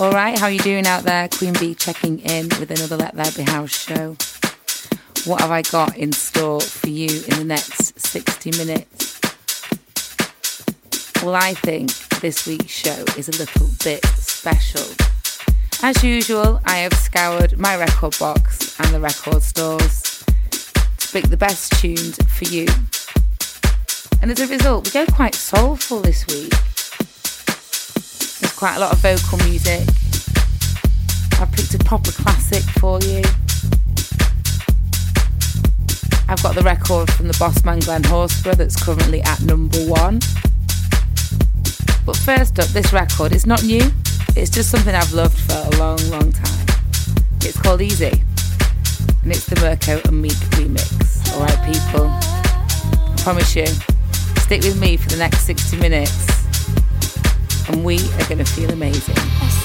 All right, how are you doing out there? Queen B checking in with another Let There Be House show. What have I got in store for you in the next 60 minutes? Well, I think this week's show is a little bit special. As usual, I have scoured my record box and the record stores to pick the best tunes for you. And as a result, we go quite soulful this week quite a lot of vocal music. I've picked a proper classic for you. I've got the record from the boss man Glen Horsborough that's currently at number one. But first up, this record is not new, it's just something I've loved for a long, long time. It's called Easy, and it's the Mirko and Meex remix. Alright, people, I promise you, stick with me for the next 60 minutes and we are going to feel amazing.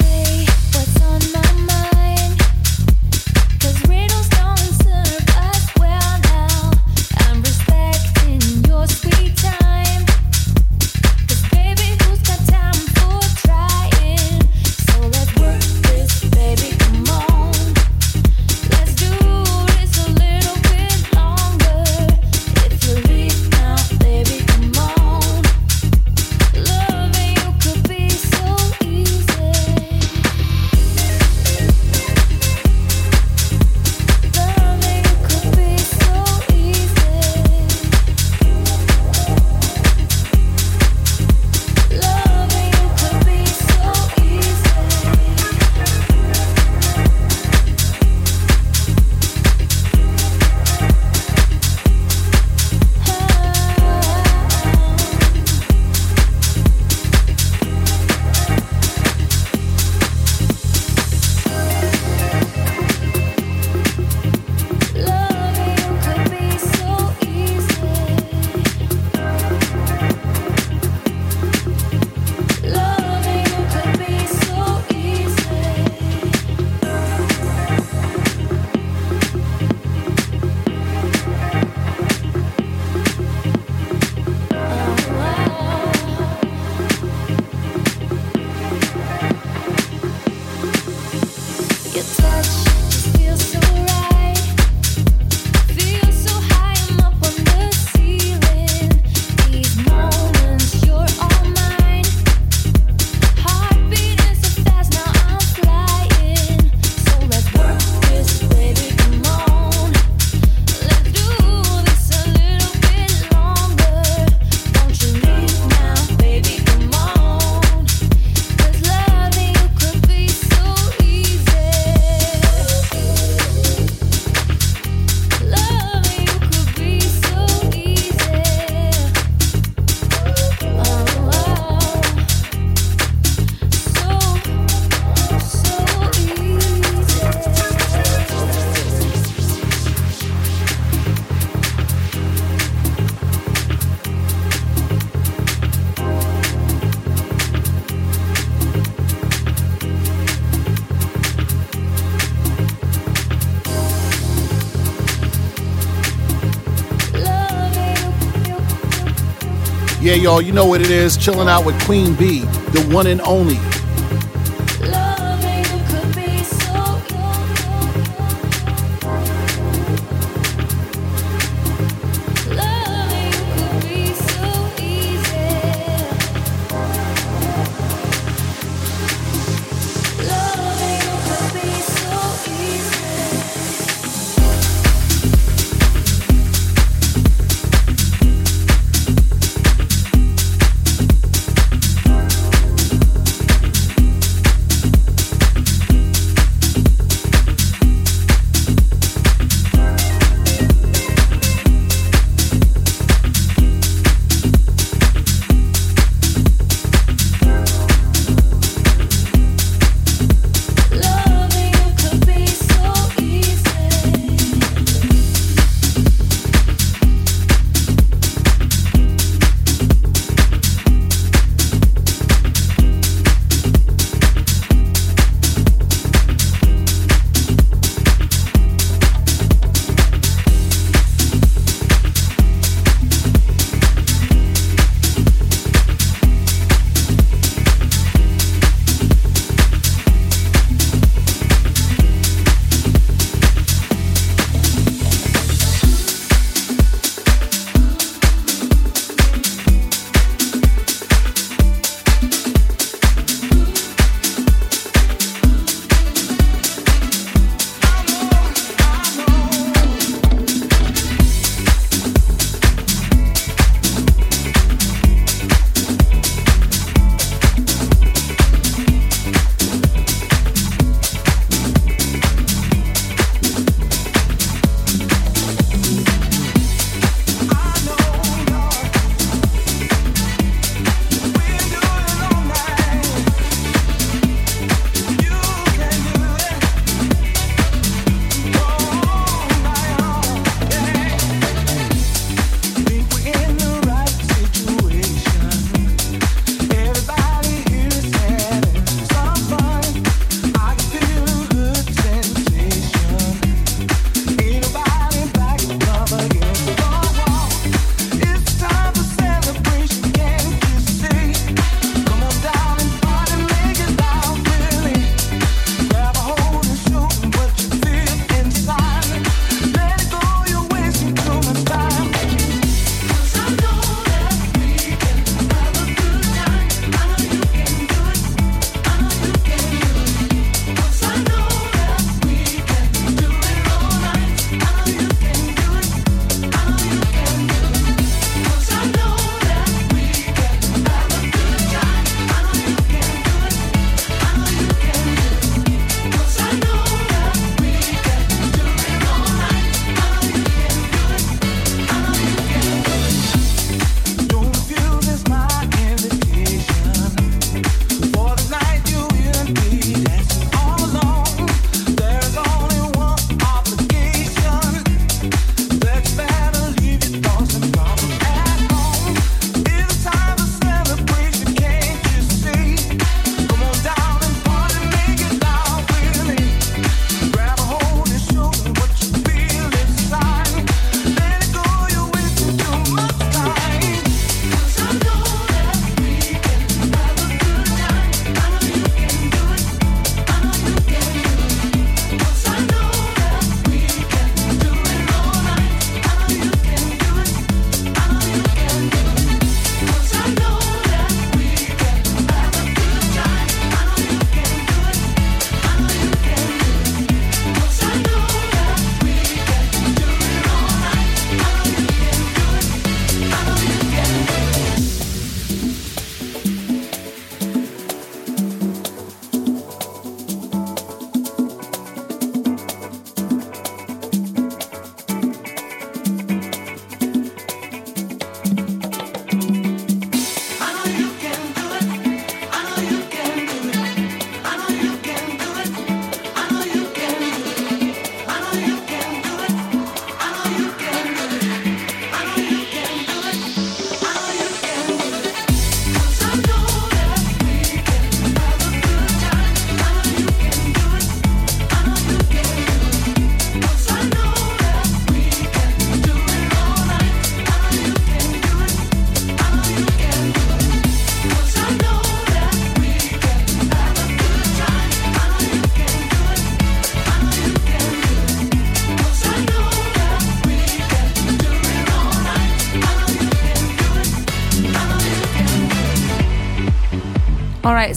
Y'all. You know what it is. Chilling out with Queen B, the one and only.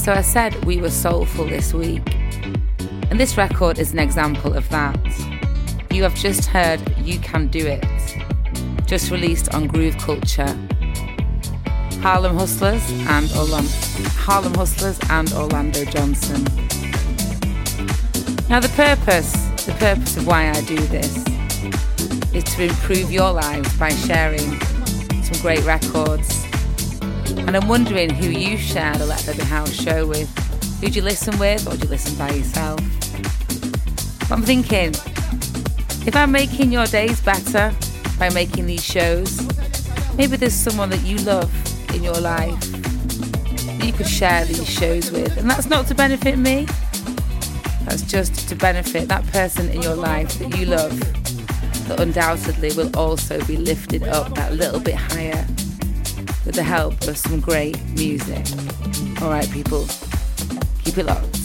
So I said we were soulful this week. And this record is an example of that. You have just heard You Can Do It, just released on Groove Culture. Harlem Hustlers and Orlando, Harlem Hustlers and Orlando Johnson. Now the purpose, the purpose of why I do this is to improve your lives by sharing some great records. And I'm wondering who you share the Let There Be House show with. Who do you listen with or do you listen by yourself? I'm thinking, if I'm making your days better by making these shows, maybe there's someone that you love in your life that you could share these shows with. And that's not to benefit me, that's just to benefit that person in your life that you love that undoubtedly will also be lifted up that little bit higher with the help of some great music. All right, people, keep it locked.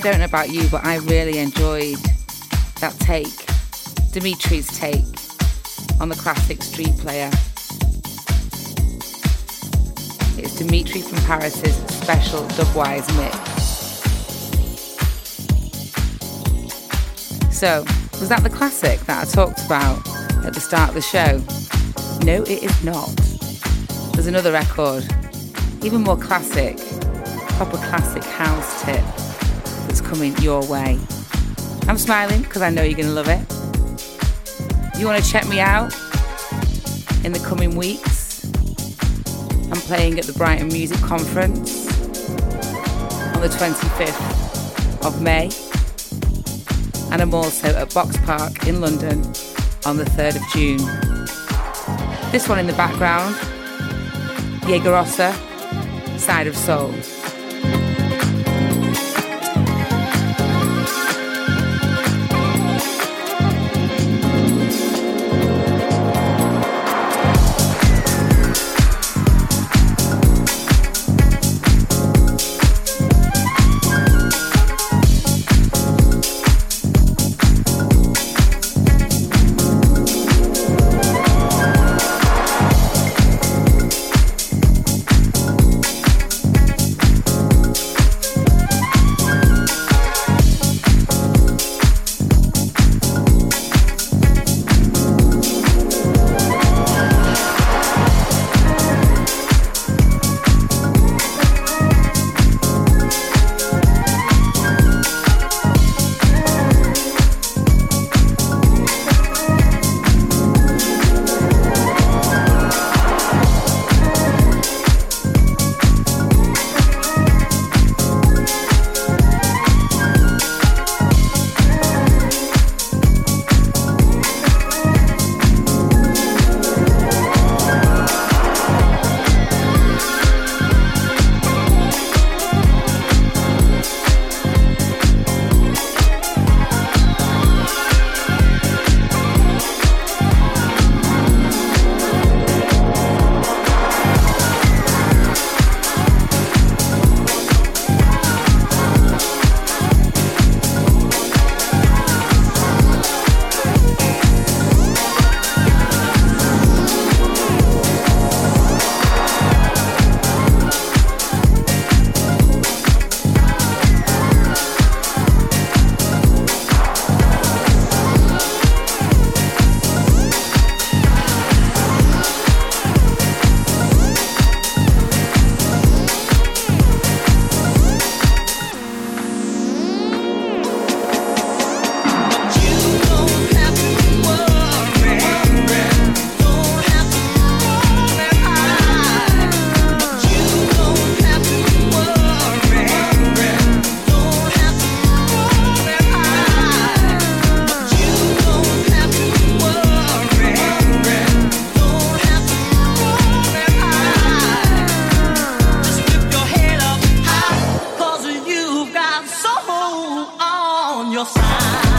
I don't know about you, but I really enjoyed that take, Dimitri's take on the classic street player. It's Dimitri from Paris's special Dubwize mix. So, was that the classic that I talked about at the start of the show? No, it is not. There's another record, even more classic, proper classic house tip coming your way. I'm smiling because I know you're going to love it. You want to check me out in the coming weeks? I'm playing at the Brighton Music Conference on the 25th of May. And I'm also at Box Park in London on the 3rd of June. This one in the background, Jaegerossa, Side of Soul. I'll find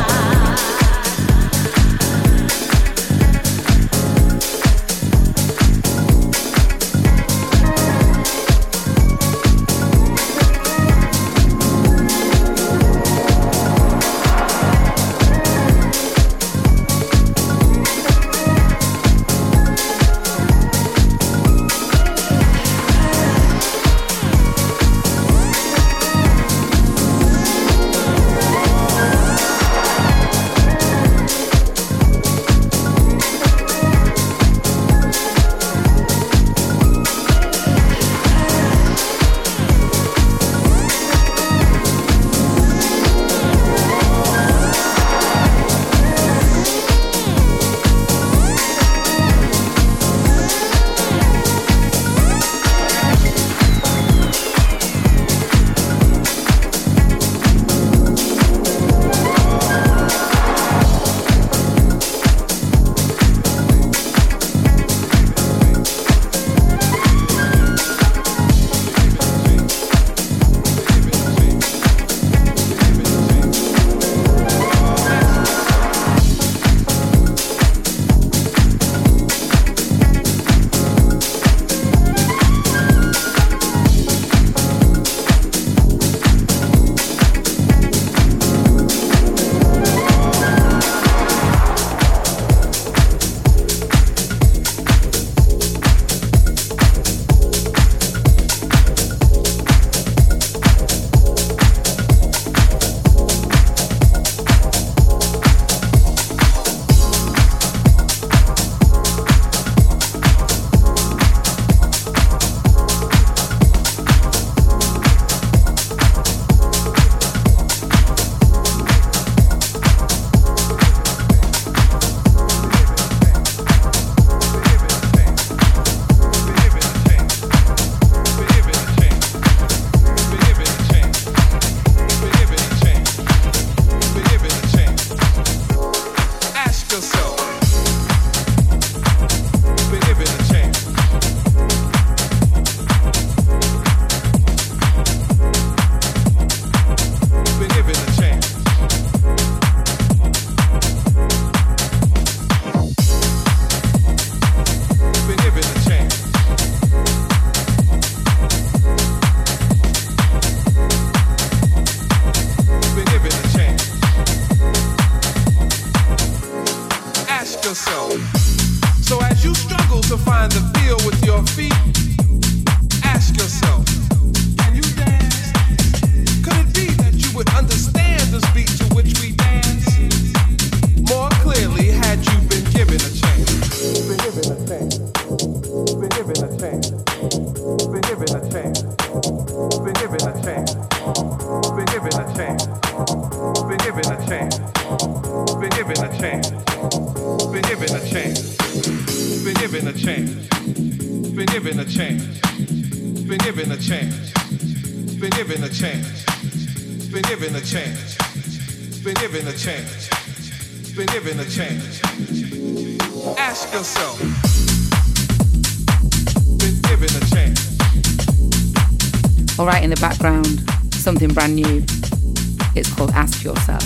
It's called Ask Yourself.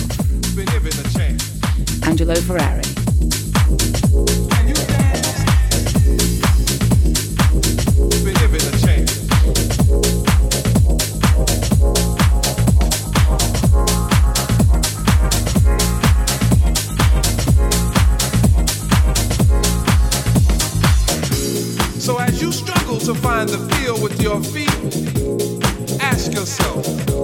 Angelo Ferreri. So as you struggle to find the feel with your feet, ask yourself.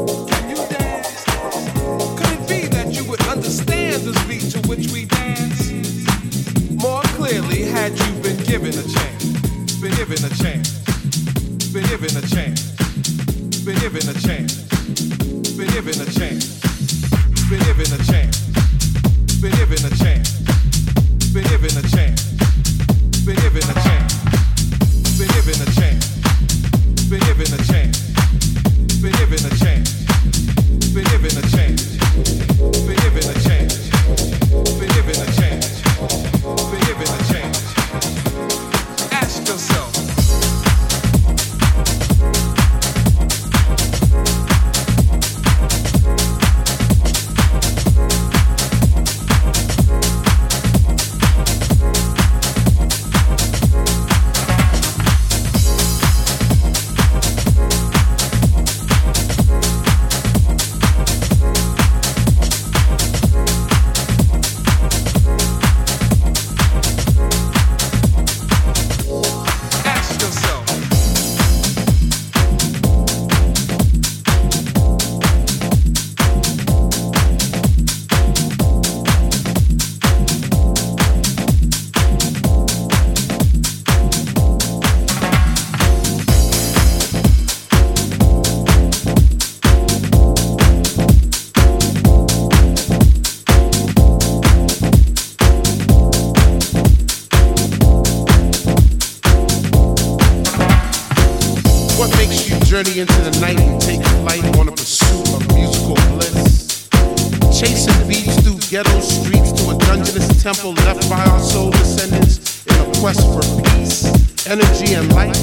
ghetto streets to a dungeonous temple left by our soul descendants in a quest for peace, energy, and light?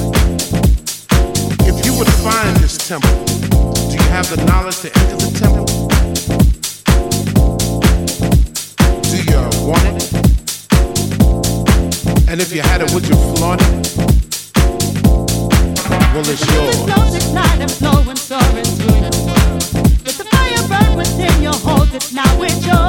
If you would find this temple, do you have the knowledge to enter the temple? Do you want it? And if you had it, would you flaunt it? Well, it's yours. The flows at night and flowing, soaring through your world. Let the fire burn within your hold it now it's yours.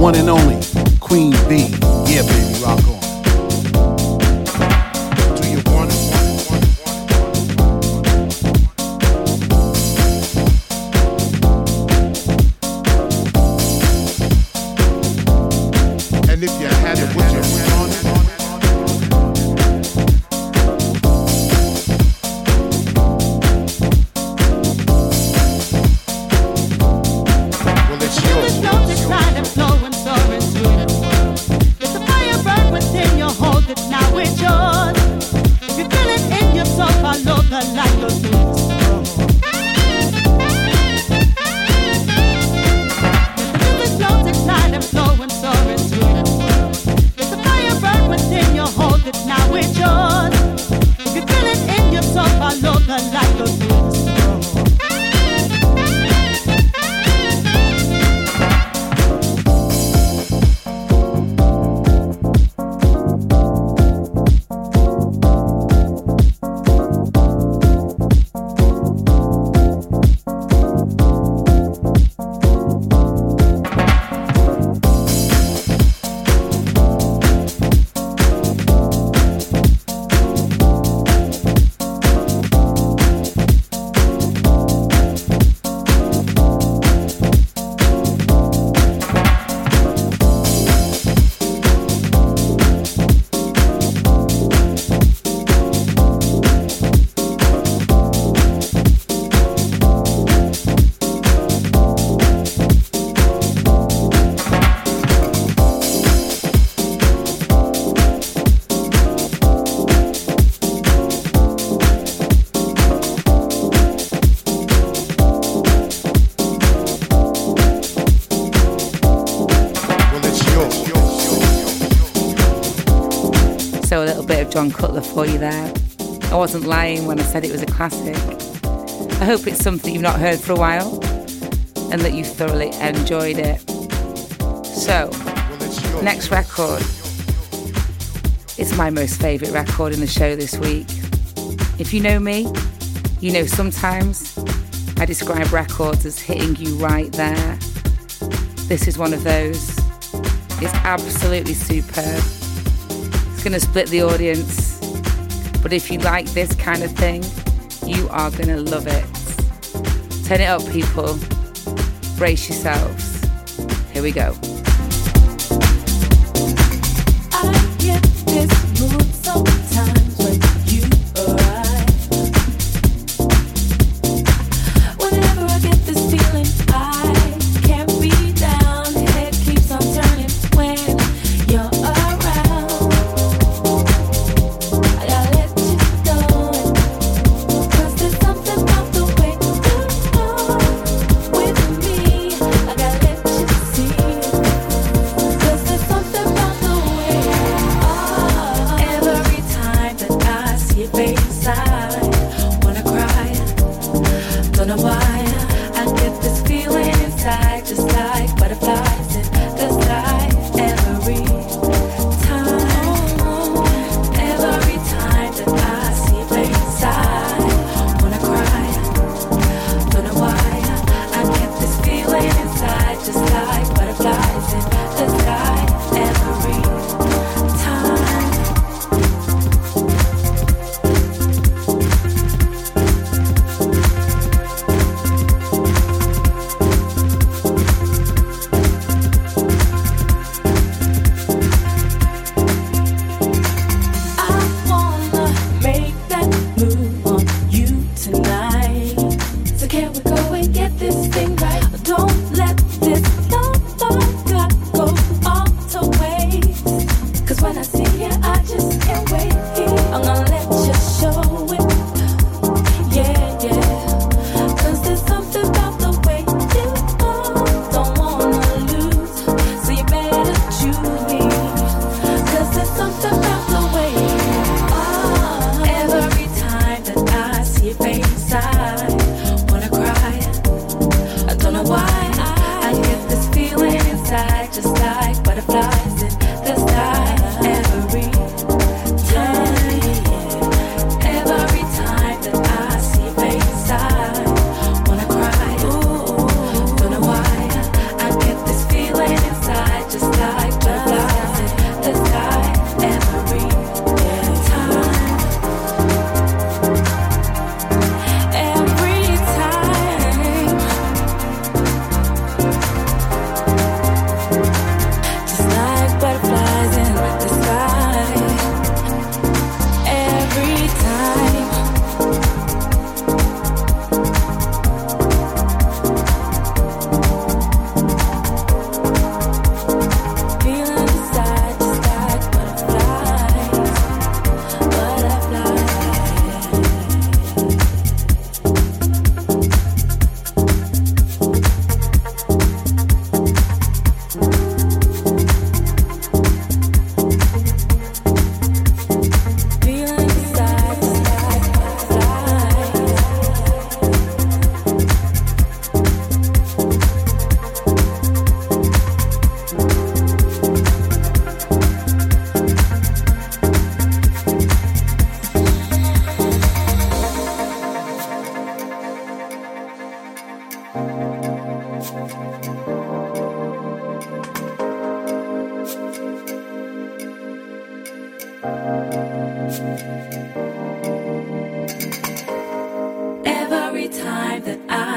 one and only Queen B. Yeah, baby, Jon Cutler for you there. I wasn't lying when I said it was a classic. I hope it's something you've not heard for a while and that you thoroughly enjoyed it. So, next record is my most favourite record in the show this week. If you know me, you know sometimes I describe records as hitting you right there. This is one of those. It's absolutely superb going to split the audience. But if you like this kind of thing, you are going to love it. Turn it up, people. Brace yourselves. Here we go.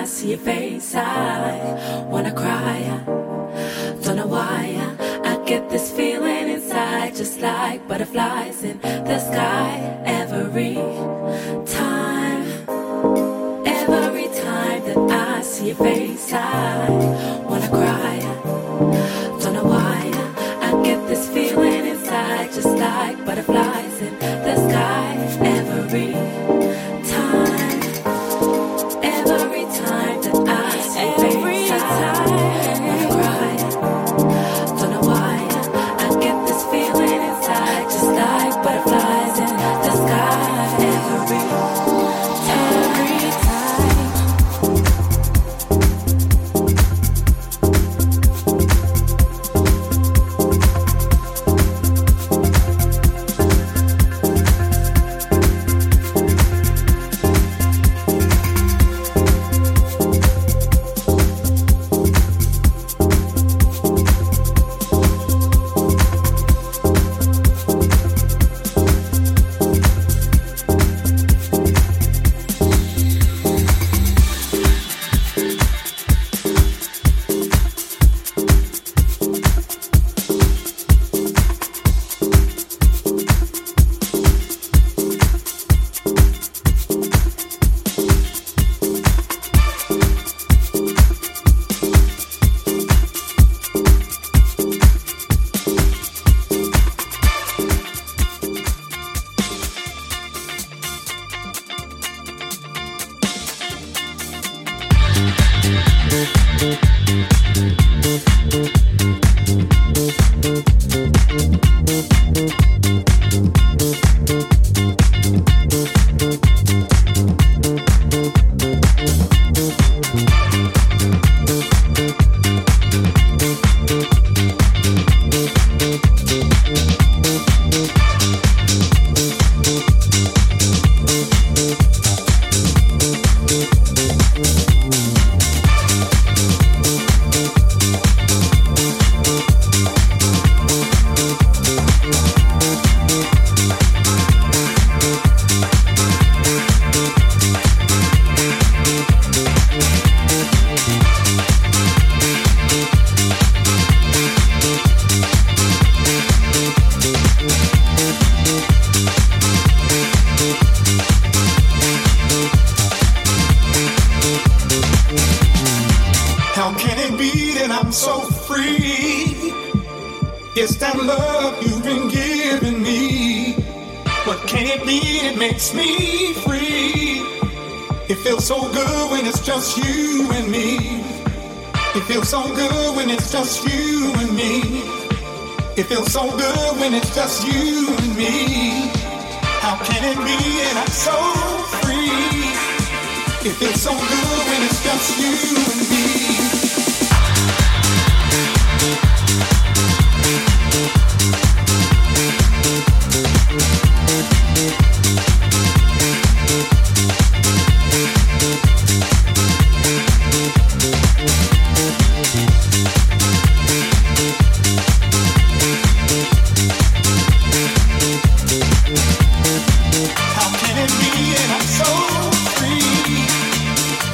see your face, I wanna cry. Don't know why. I get this feeling inside, just like butterflies in the sky. Every time, every time that I see your face, I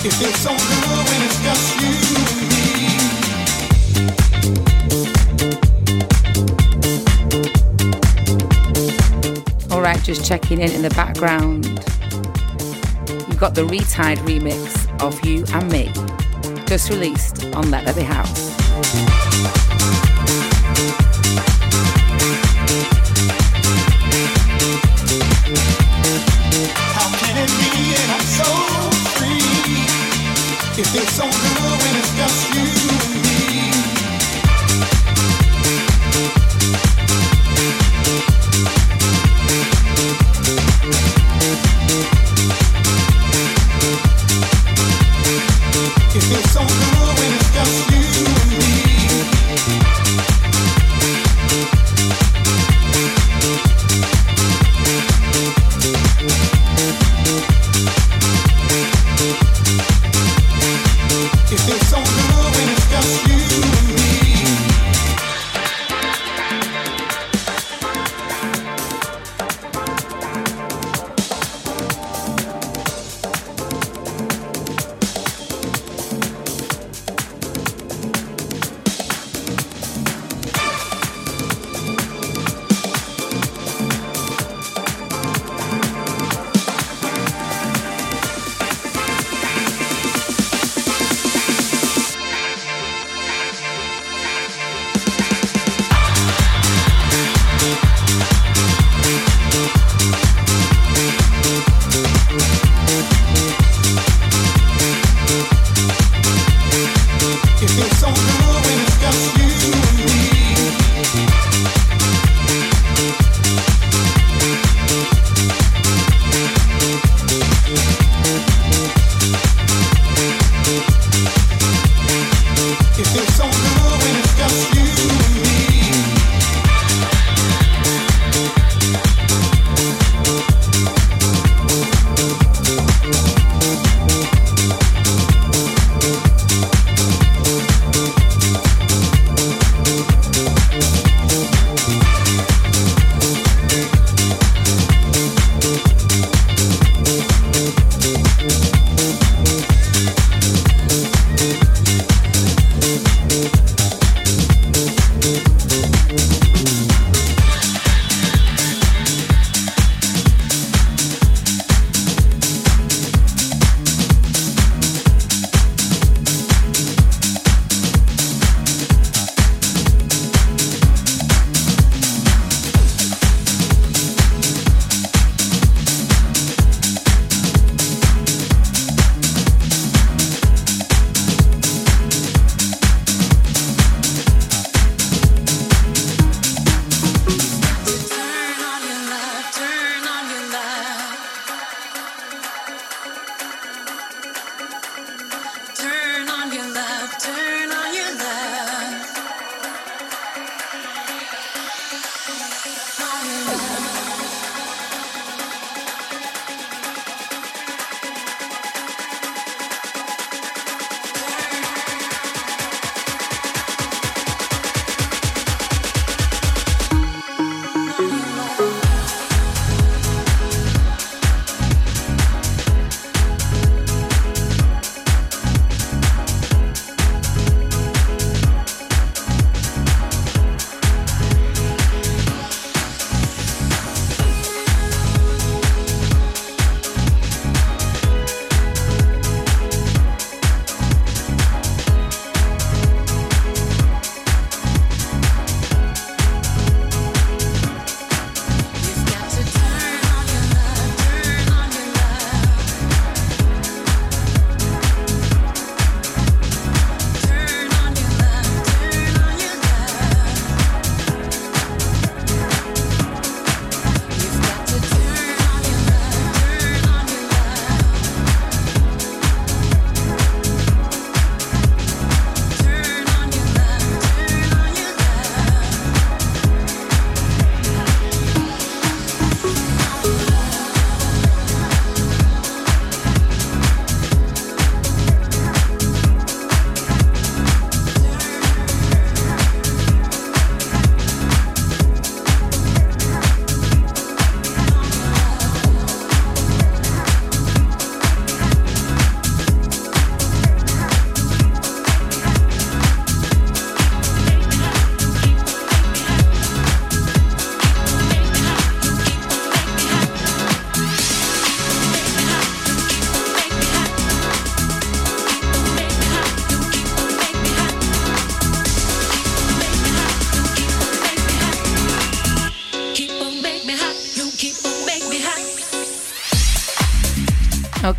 It it's just you just checking in in the background. You've got the Re-Tide remix of You and Me, just released on Let There Be House. It's only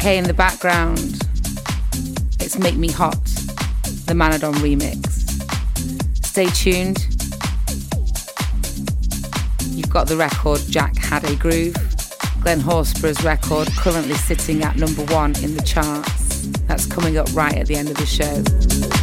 Okay, in the background, it's Make Me Hot, the Manodom remix. Stay tuned. You've got the record Jack Had a Groove, Glen Horsborough's record currently sitting at number one in the charts. That's coming up right at the end of the show.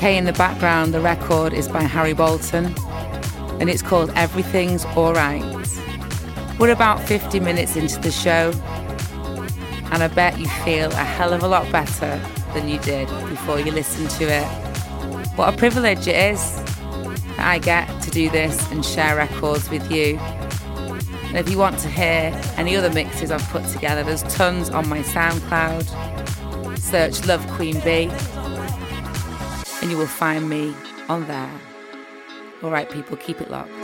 Okay, in the background, the record is by Harry Bolton and it's called Everything's Alright. We're about 50 minutes into the show and I bet you feel a hell of a lot better than you did before you listened to it. What a privilege it is that I get to do this and share records with you. And if you want to hear any other mixes I've put together, there's tons on my SoundCloud. Search Love Queen B you will find me on there. All right, people, keep it locked.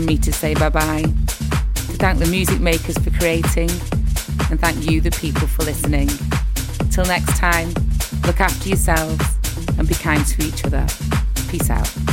For me to say bye bye. To thank the music makers for creating, and thank you, the people, for listening. Till next time, look after yourselves and be kind to each other. Peace out.